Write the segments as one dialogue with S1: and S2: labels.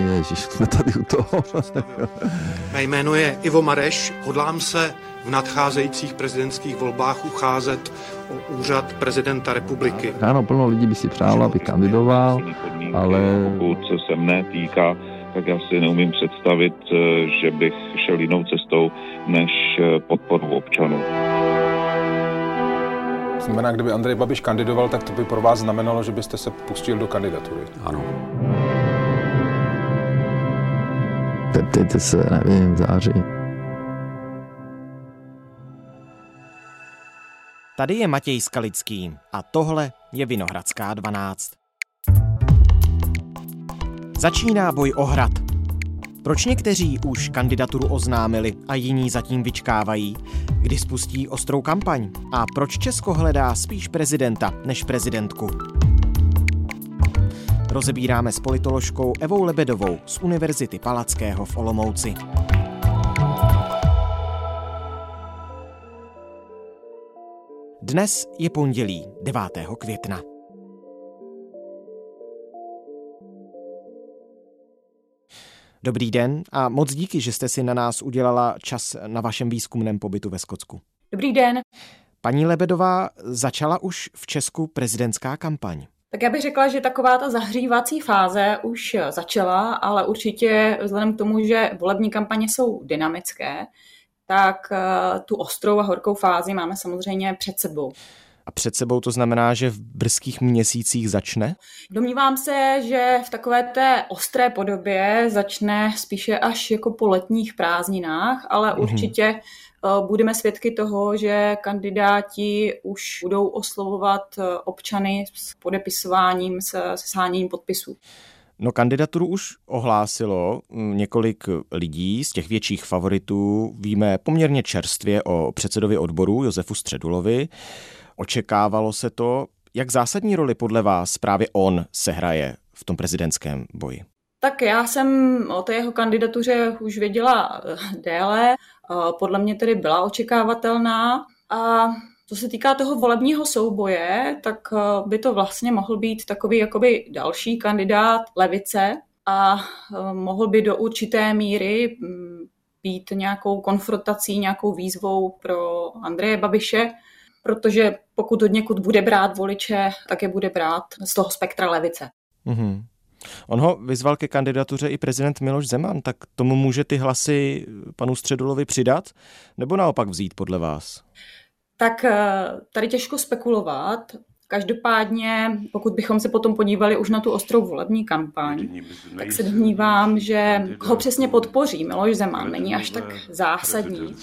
S1: Ježiš, jsme tady u toho.
S2: Mé jméno je Ivo Mareš, hodlám se v nadcházejících prezidentských volbách ucházet o úřad prezidenta republiky.
S1: Ano, plno lidí by si přálo, aby kandidoval, ale...
S3: Pokud se mne týká, tak já si neumím představit, eh, že bych šel jinou cestou než eh, podporu občanů.
S4: Znamená, kdyby Andrej Babiš kandidoval, tak to by pro vás znamenalo, že byste se pustil do kandidatury.
S5: Ano.
S1: Zeptejte se, nevím, v září.
S6: Tady je Matěj Skalický a tohle je Vinohradská 12. Začíná boj o hrad. Proč někteří už kandidaturu oznámili a jiní zatím vyčkávají, kdy spustí ostrou kampaň? A proč Česko hledá spíš prezidenta než prezidentku? Rozebíráme s politoložkou Evou Lebedovou z Univerzity Palackého v Olomouci. Dnes je pondělí 9. května. Dobrý den a moc díky, že jste si na nás udělala čas na vašem výzkumném pobytu ve Skotsku.
S7: Dobrý den.
S6: Paní Lebedová, začala už v Česku prezidentská kampaň.
S7: Tak já bych řekla, že taková ta zahřívací fáze už začala, ale určitě vzhledem k tomu, že volební kampaně jsou dynamické, tak eh, tu ostrou a horkou fázi máme samozřejmě před sebou.
S6: A před sebou to znamená, že v brzkých měsících začne?
S7: Domnívám se, že v takové té ostré podobě začne spíše až jako po letních prázdninách, ale mm-hmm. určitě eh, budeme svědky toho, že kandidáti už budou oslovovat eh, občany s podepisováním, se sáním podpisů.
S6: No kandidaturu už ohlásilo mm, několik lidí z těch větších favoritů. Víme poměrně čerstvě o předsedovi odboru Josefu Středulovi. Očekávalo se to. Jak zásadní roli podle vás právě on sehraje v tom prezidentském boji?
S7: Tak já jsem o té jeho kandidatuře už věděla eh, déle. Podle mě tedy byla očekávatelná. A co se týká toho volebního souboje, tak eh, by to vlastně mohl být takový jakoby další kandidát levice a eh, mohl by do určité míry mm, být nějakou konfrontací, nějakou výzvou pro Andreje Babiše, protože pokud od někud bude brát voliče, tak je bude brát z toho spektra levice.
S6: Mm-hmm. On ho vyzval ke kandidatuře i prezident Miloš Zeman, tak tomu může ty hlasy panu Středulovi přidat nebo naopak vzít podle vás?
S7: Tak eh, tady těžko spekulovat. Každopádně, pokud bychom se potom podívali už na tu ostrou volební kampaň, tak se domnívám, že ho přesně podpoří Miloš Zeman. Není až tak zásadní.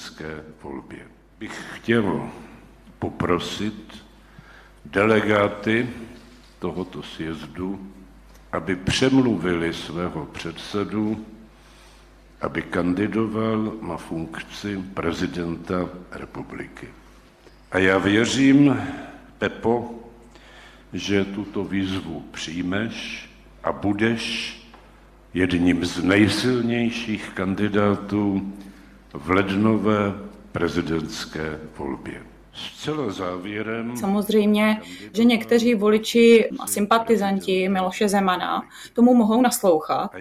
S8: bych chtěl poprosit delegáty tohoto sjezdu, aby přemluvili svého předsedu, aby kandidoval na funkci prezidenta republiky. A já věřím, Pepo, že tuto výzvu přijmeš a budeš jedním z nejsilnějších kandidátů v lednové prezidentské volbě. Zcela závěrem.
S7: Samozřejmě, že někteří voliči a sympatizanti Miloše Zemana tomu mohou naslouchat,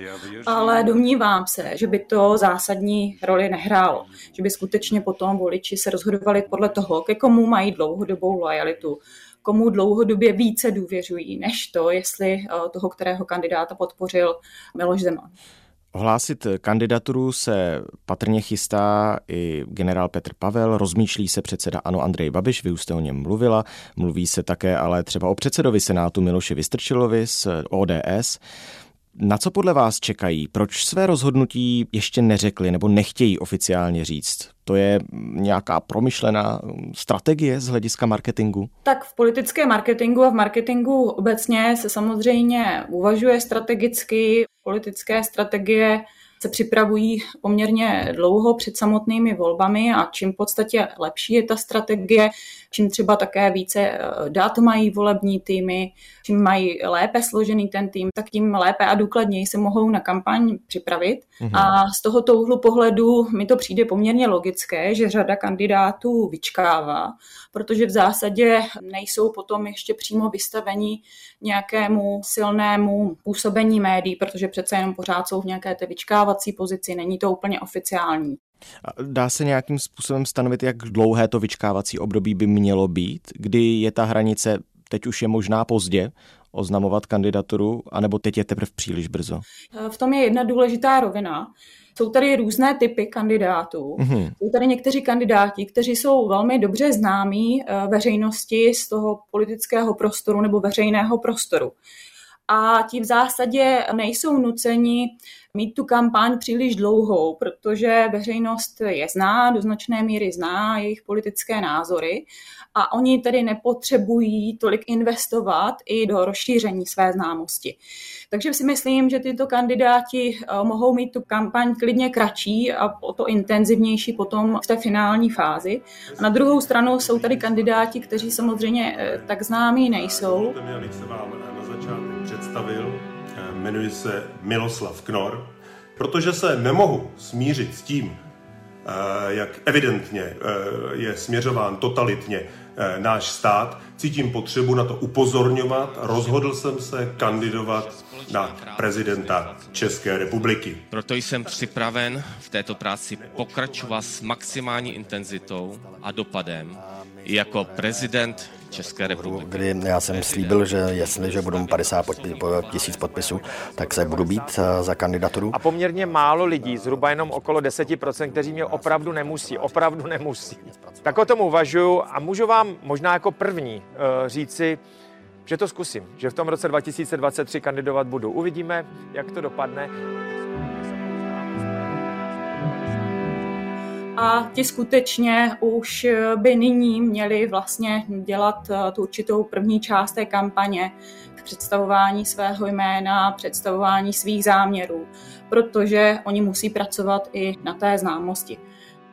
S7: ale domnívám se, že by to zásadní roli nehrálo. Že by skutečně potom voliči se rozhodovali podle toho, ke komu mají dlouhodobou lojalitu, komu dlouhodobě více důvěřují, než to, jestli eh, toho, kterého kandidáta podpořil Miloš Zeman.
S6: Ohlásit kandidaturu se patrně chystá i generál Petr Pavel, rozmýšlí se předseda Ano Andrej Babiš, vy už jste o něm mluvila, mluví se také ale třeba o předsedovi Senátu Miloši Vystrčilovi z ODS. Na co podle vás čekají? Proč své rozhodnutí ještě neřekli nebo nechtějí oficiálně říct? To je nějaká promyšlená strategie z hlediska marketingu?
S7: Tak v politické marketingu a v marketingu obecně se samozřejmě uvažuje strategicky. Politické strategie se připravují poměrně dlouho před samotnými volbami a čím v podstatě lepší je ta strategie, čím třeba také více eh, dat mají volební týmy, čím mají lépe složený ten tým, tak tím lépe a důkladněji se mohou na kampaň připravit. Mm-hmm. A z tohoto úhlu pohledu mi to přijde poměrně logické, že řada kandidátů vyčkává, protože v zásadě nejsou potom ještě přímo vystavení nějakému silnému působení médií, protože přece jenom pořád jsou v nějaké té vyčkávací pozici, není to úplně oficiální.
S6: Dá se nějakým způsobem stanovit, jak dlouhé to vyčkávací období by mělo být, kdy je ta hranice, teď už je možná pozdě, oznamovat kandidaturu, anebo teď je teprve příliš brzo?
S7: V tom je jedna důležitá rovina. Jsou tady různé typy kandidátů. Mm-hmm. Jsou tady někteří kandidáti, kteří jsou velmi dobře známí eh, veřejnosti z toho politického prostoru nebo veřejného prostoru. A ti v zásadě nejsou nuceni mít tu kampaň příliš dlouhou, protože veřejnost je zná, do značné míry zná jejich politické názory a oni tedy nepotřebují tolik investovat i do rozšíření své známosti. Takže si myslím, že tyto kandidáti eh, mohou mít tu kampaň klidně kratší a o to intenzivnější potom v té finální fázi. A na druhou stranu jsou tady kandidáti, kteří samozřejmě eh, tak známí nejsou.
S5: Na začátku představil. Eh, jmenuji se Miloslav Knor. Protože se nemohu smířit s tím, jak evidentně je směřován totalitně Eh, náš stát, cítím potřebu na to upozorňovat. Rozhodl jsem se kandidovat na prezidenta České republiky.
S9: Proto jsem připraven v této práci pokračovat s maximální intenzitou a dopadem jako prezident České republiky.
S10: Kdy já jsem slíbil, že jestliže budu 50 tisíc podpisů, tak se budu být eh, za kandidaturu.
S11: A poměrně málo lidí, zhruba jenom okolo 10%, kteří mě opravdu nemusí, opravdu nemusí. Tak o tom uvažuju a můžu vám možná jako první uh, říci, že to zkusím, že v tom roce 2023 kandidovat budu. Uvidíme, jak to dopadne.
S7: A ti skutečně už by nyní měli vlastně dělat eh, tu určitou první část té kampaně k představování svého jména, představování svých záměrů, protože oni musí pracovat i na té známosti.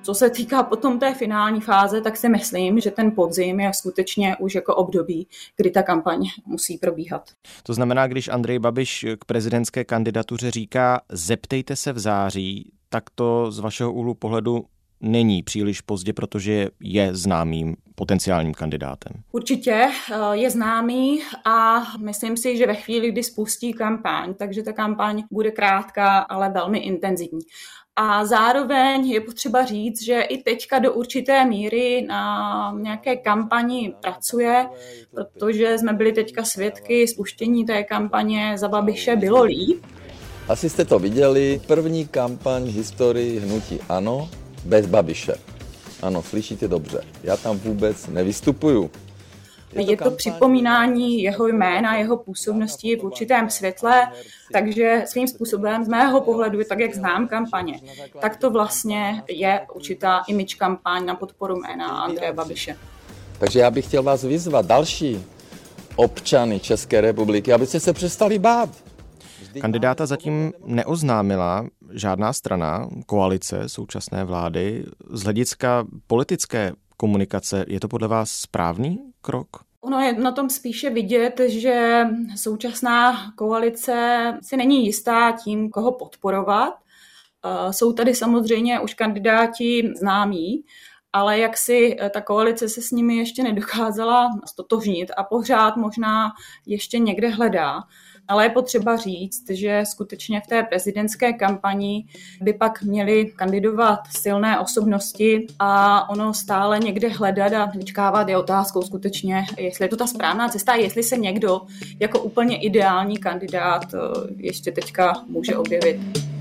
S7: Co se týká potom té finální fáze, tak si myslím, že ten podzim je skutečně už jako období, kdy ta kampaň musí probíhat.
S6: To znamená, když Andrej Babiš k prezidentské kandidatuře říká zeptejte se v září, tak to z vašeho úhlu pohledu není příliš pozdě, protože je známým potenciálním kandidátem.
S7: Určitě eh, je známý a myslím si, že ve chvíli, kdy spustí kampaň, takže ta kampaň bude krátká, ale velmi intenzivní. A zároveň je potřeba říct, že i teďka do určité míry na nějaké kampani pracuje, protože jsme byli teďka svědky spuštění té kampaně za Babiše bylo líp.
S1: Asi jste to viděli, první kampaň v historii hnutí ANO bez Babiše. Ano, slyšíte dobře. Já tam vůbec nevystupuju.
S7: Je to připomínání jeho jména, jeho působnosti v určitém světle, takže svým způsobem z mého pohledu, tak jak znám kampaně, tak to vlastně je určitá image kampaň na podporu jména Andreje Babiše.
S1: Takže já bych chtěl vás vyzvat, další občany České republiky, abyste se přestali bát.
S6: Kandidáta zatím neoznámila žádná strana, koalice současné vlády. Z hlediska politické komunikace je to podle vás správný krok?
S7: Ono je na tom spíše vidět, že současná koalice si není jistá tím, koho podporovat. Eh, jsou tady samozřejmě už kandidáti známí, ale jak si ta koalice se s nimi ještě nedokázala stotožnit a pořád možná ještě někde hledá. Ale je potřeba říct, že skutečně v té prezidentské kampani by pak měly kandidovat silné osobnosti a ono stále někde hledat a vyčkávat je otázkou skutečně, jestli je to ta správná cesta, jestli se někdo jako úplně ideální kandidát eh, ještě teďka může objevit.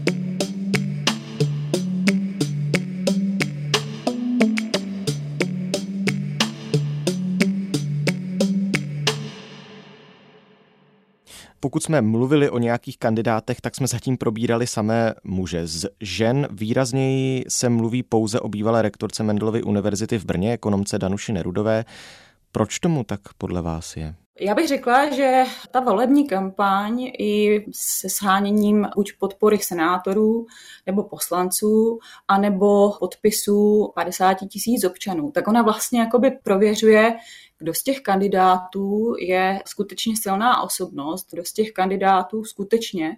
S6: Pokud jsme mluvili o nějakých kandidátech, tak jsme zatím probírali samé muže. Z žen výrazněji se mluví pouze o bývalé rektorce Mendelovy univerzity v Brně, ekonomce Danuši Nerudové. Proč tomu tak podle vás je?
S7: Já bych řekla, že ta volební kampaň i se sháněním buď podpory senátorů nebo poslanců, anebo podpisů 50 tisíc občanů, tak ona vlastně jakoby prověřuje, kdo z těch kandidátů je skutečně silná osobnost, kdo z těch kandidátů skutečně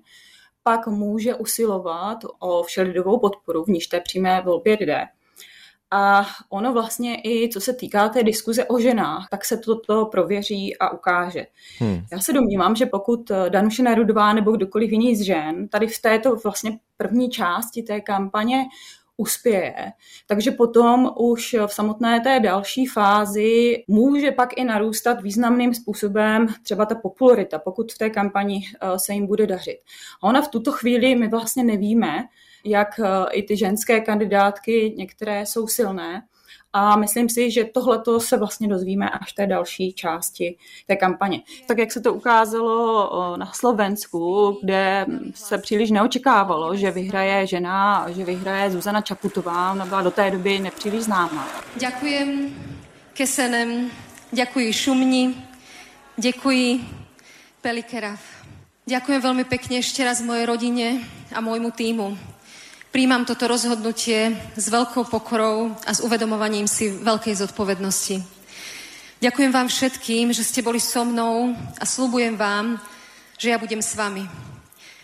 S7: pak může usilovat o všelidovou podporu, v níž té přímé volbě jde. A ono vlastně i, co se týká té diskuze o ženách, tak se toto prověří a ukáže. Hmm. Já se domnívám, že pokud Danuše Nerudová nebo kdokoliv jiný z žen tady v této vlastně první části té kampaně uspěje. Takže potom už v samotné té další fázi může pak i narůstat významným způsobem třeba ta popularita, pokud v té kampani eh, se jim bude dařit. A ona v tuto chvíli my vlastně nevíme, jak eh, i ty ženské kandidátky, některé jsou silné, a myslím si, že tohle se vlastně dozvíme až té další části té kampaně. Tak jak se to ukázalo na Slovensku, kde se příliš neočekávalo, že vyhraje žena, že vyhraje Zuzana Čaputová, ona byla do té doby nepříliš známá.
S12: Děkujem Kesenem, děkuji Šumni, děkuji Pelikerav. Ďakujem veľmi pekne ešte raz mojej rodine a môjmu týmu. Príjmam toto rozhodnutie s veľkou pokorou a s uvedomovaním si veľkej zodpovednosti. Ďakujem vám všetkým, že ste boli so mnou a slubujem vám, že ja budem s vami.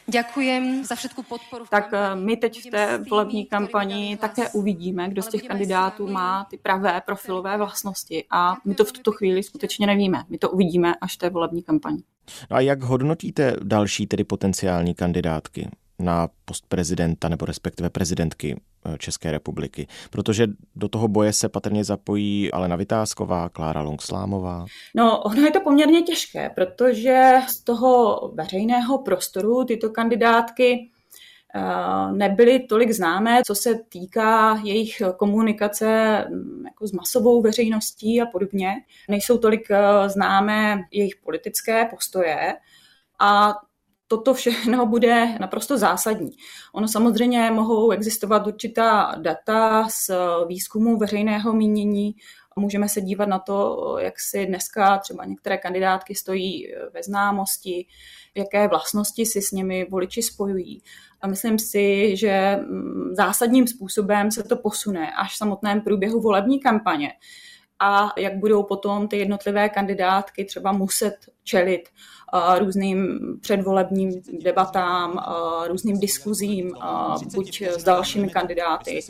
S12: Děkujem za všetku podporu.
S7: Tak eh, my teď v té volební kampani také uvidíme, kdo z těch kandidátů má ty pravé profilové vlastnosti a my to v tuto chvíli skutečně nevíme. My to uvidíme až v té volební kampani.
S6: No a jak hodnotíte další tedy potenciální kandidátky? Na post prezidenta nebo respektive prezidentky eh, České republiky, protože do toho boje se patrně zapojí Alena Vytázková, Klára Longslámová.
S7: No, ono je to poměrně těžké, protože z toho veřejného prostoru tyto kandidátky eh, nebyly tolik známé, co se týká jejich komunikace mm, jako s masovou veřejností a podobně. Nejsou tolik eh, známé jejich politické postoje a toto všechno bude naprosto zásadní. Ono samozřejmě mohou existovat určitá data z výzkumu veřejného mínění, Můžeme se dívat na to, jak si dneska třeba některé kandidátky stojí ve známosti, jaké vlastnosti si s nimi voliči spojují. A myslím si, že mm, zásadním způsobem se to posune až v samotném průběhu volební kampaně a jak budou potom ty jednotlivé kandidátky třeba muset čelit různým předvolebním debatám, různým diskuzím, buď s dalšími kandidáty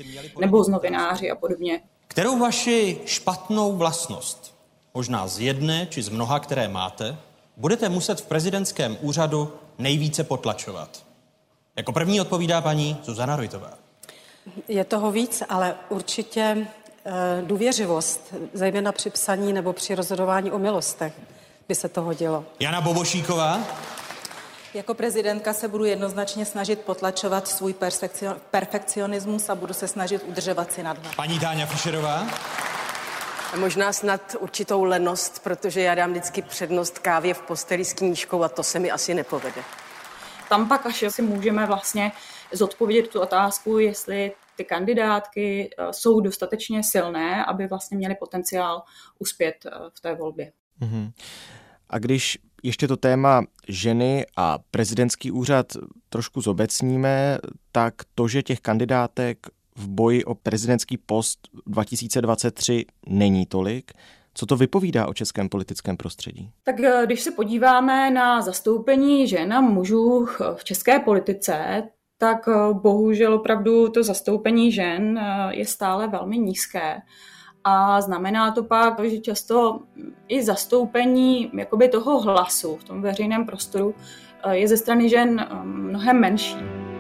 S7: nebo s novináři a podobně.
S13: Kterou vaši špatnou vlastnost, možná z jedné či z mnoha, které máte, budete muset v prezidentském úřadu nejvíce potlačovat? Jako první odpovídá paní Zuzana Rojtová.
S14: Je toho víc, ale určitě eh, důvěřivost, zejména při psaní nebo při rozhodování o milostech by se to hodilo.
S13: Jana Bobošíková?
S15: Jako prezidentka se budu jednoznačně snažit potlačovat svůj perfekcionismus a budu se snažit udržovat si nadhled.
S13: Paní Táňa Fischerová?
S16: Možná snad určitou lenost, protože já dám vždycky přednost kávě v posteli s knížkou a to se mi asi nepovede.
S7: Tam pak až si můžeme vlastně zodpovědět tu otázku, jestli ty kandidátky eh, jsou dostatečně silné, aby vlastně měly potenciál uspět eh, v té volbě. Mm-hmm.
S6: A když ještě to téma ženy a prezidentský úřad trošku zobecníme, tak to, že těch kandidátek v boji o prezidentský post 2023 není tolik, co to vypovídá o českém politickém prostředí?
S7: Tak eh, když se podíváme na zastoupení žen a mužů v české politice, tak eh, bohužel opravdu to zastoupení žen eh, je stále velmi nízké. A znamená to pak, že často i zastoupení jakoby toho hlasu v tom veřejném prostoru eh, je ze strany žen mnohem menší.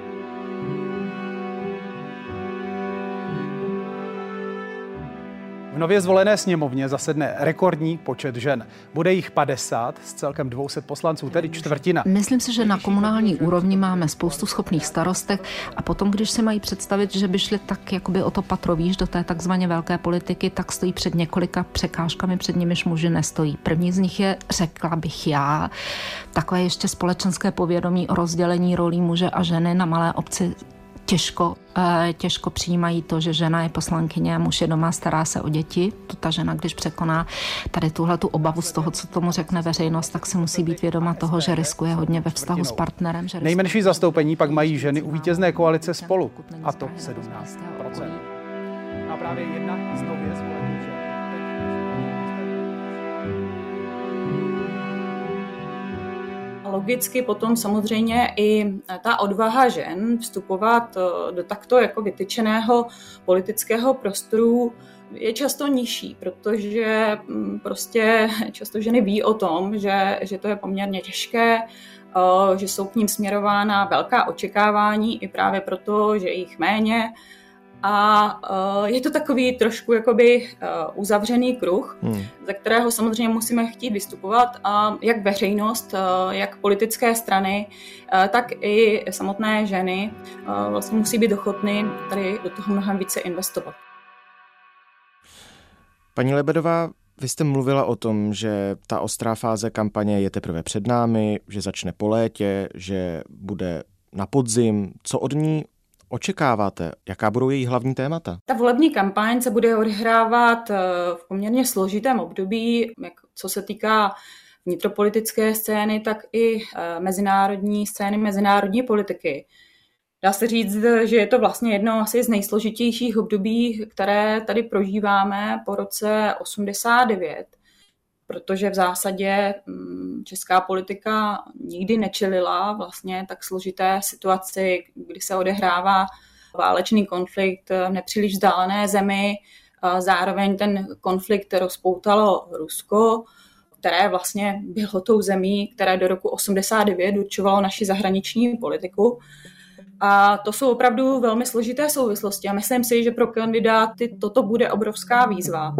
S17: Nově zvolené sněmovně zasedne rekordní počet žen. Bude jich 50 z celkem 200 poslanců, tedy čtvrtina.
S18: Myslím si, že na komunální úrovni máme spoustu schopných starostek a potom, když si mají představit, že by šli tak jakoby o to patrovíš do té takzvaně velké politiky, tak stojí před několika překážkami, před nimiž muži nestojí. První z nich je, řekla bych já, takové ještě společenské povědomí o rozdělení rolí muže a ženy na malé obci těžko, eh, těžko přijímají to, že žena je poslankyně a muž je doma, stará se o děti. To ta žena, když překoná tady tuhle tu obavu z toho, co tomu řekne veřejnost, tak se musí být vědoma toho, že riskuje hodně ve vztahu s partnerem. Že
S17: Nejmenší zastoupení pak mají ženy u vítězné koalice spolu, a to 17 A právě jedna z nově
S7: logicky potom samozřejmě i ta odvaha žen vstupovat eh, do takto jako vytyčeného politického prostoru je často nižší, protože mm, prostě často ženy ví o tom, že, že to je poměrně těžké, eh, že jsou k ním směrována velká očekávání i právě proto, že jich méně a uh, je to takový trošku jakoby uh, uzavřený kruh, hmm. ze kterého samozřejmě musíme chtít vystupovat a jak veřejnost, uh, jak politické strany, tak i samotné ženy vlastně musí být ochotny tady do toho mnohem více investovat.
S6: Paní Lebedová, vy jste mluvila o tom, že ta ostrá fáze kampaně je teprve před námi, že začne po létě, že bude na podzim. Co od ní očekáváte? Jaká budou její hlavní témata?
S7: Ta volební kampaň se bude odehrávat eh, v poměrně složitém období, jak co se týká vnitropolitické scény, tak i eh, mezinárodní scény, mezinárodní politiky. Dá se říct, že je to vlastně jedno asi z nejsložitějších období, které tady prožíváme po roce 89 protože v zásadě mm, česká politika nikdy nečelila vlastně tak složité situaci, kdy se odehrává válečný konflikt v nepříliš vzdálené zemi. Zároveň ten konflikt rozpoutalo Rusko, které vlastně bylo tou zemí, které do roku 89 určovalo naši zahraniční politiku. A to jsou opravdu velmi složité souvislosti a myslím si, že pro kandidáty toto bude obrovská výzva.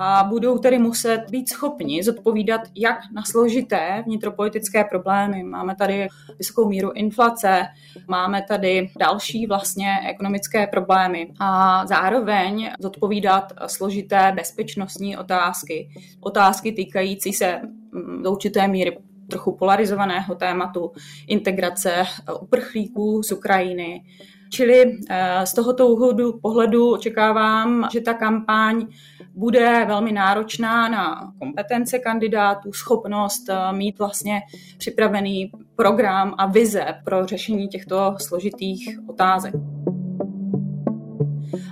S7: A budou tedy muset být schopni zodpovídat jak na složité vnitropolitické problémy. Máme tady vysokou míru inflace, máme tady další vlastně ekonomické problémy a zároveň zodpovídat složité bezpečnostní otázky. Otázky týkající se mm, do určité míry trochu polarizovaného tématu integrace uprchlíků z Ukrajiny. Čili eh, z tohoto úhodu pohledu očekávám, že ta kampaň bude velmi náročná na kompetence kandidátů, schopnost eh, mít vlastně připravený program a vize pro řešení těchto složitých otázek.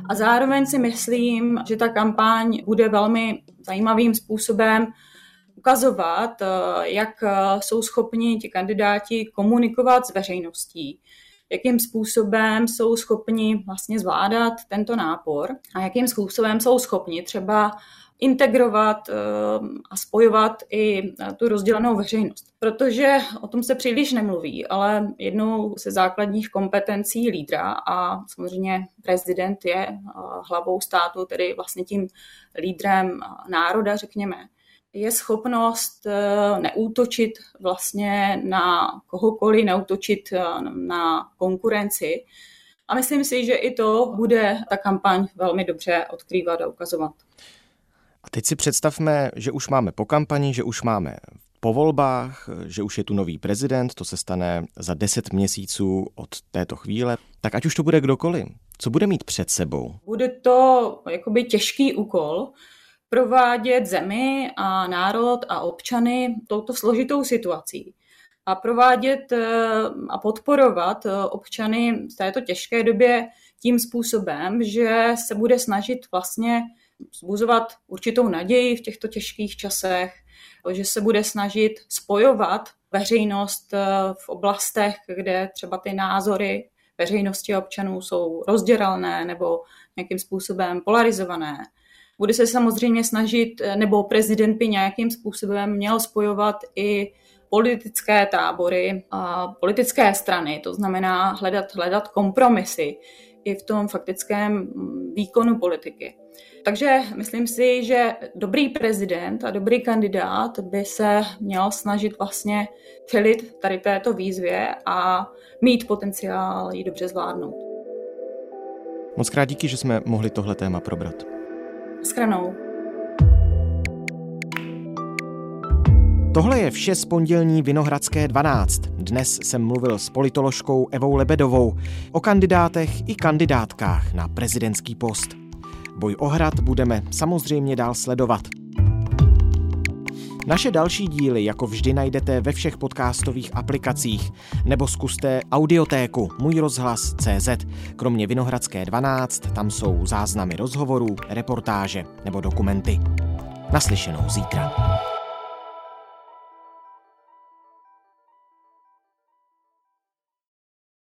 S7: A zároveň si myslím, že ta kampaň bude velmi zajímavým způsobem ukazovat, eh, jak jsou schopni ti kandidáti komunikovat s veřejností, jakým způsobem jsou schopni vlastně zvládat tento nápor a jakým způsobem jsou schopni třeba integrovat eh, a spojovat i eh, tu rozdělenou veřejnost. Protože o tom se příliš nemluví, ale jednou ze základních kompetencí lídra a samozřejmě prezident je eh, hlavou státu, tedy vlastně tím lídrem národa, řekněme, je schopnost eh, neútočit vlastně na kohokoliv, neútočit eh, na konkurenci. A myslím si, že i to bude ta kampaň velmi dobře odkrývat a ukazovat.
S6: A teď si představme, že už máme po kampani, že už máme po volbách, že už je tu nový prezident, to se stane za 10 měsíců od této chvíle. Tak ať už to bude kdokoliv, co bude mít před sebou?
S7: Bude to jakoby těžký úkol, provádět zemi a národ a občany touto složitou situací. A provádět eh, a podporovat eh, občany v této těžké době tím způsobem, že se bude snažit vlastně zbuzovat určitou naději v těchto těžkých časech, že se bude snažit spojovat veřejnost eh, v oblastech, kde třeba ty názory veřejnosti občanů jsou rozděralné nebo nějakým způsobem polarizované bude se samozřejmě snažit, eh, nebo prezident by nějakým způsobem měl spojovat i politické tábory a politické strany, to znamená hledat, hledat kompromisy i v tom faktickém mm, výkonu politiky. Takže myslím si, že dobrý prezident a dobrý kandidát by se měl snažit vlastně čelit tady této výzvě a mít potenciál ji dobře zvládnout.
S6: Moc krát díky, že jsme mohli tohle téma probrat.
S7: Schranou.
S6: Tohle je vše z pondělní Vinohradské 12. Dnes jsem mluvil s politoložkou Evou Lebedovou o kandidátech i kandidátkách na prezidentský post. Boj o hrad budeme samozřejmě dál sledovat. Naše další díly, jako vždy, najdete ve všech podcastových aplikacích nebo zkuste audiotéku Můj rozhlas CZ. Kromě Vinohradské 12 tam jsou záznamy rozhovorů, reportáže nebo dokumenty. Naslyšenou zítra.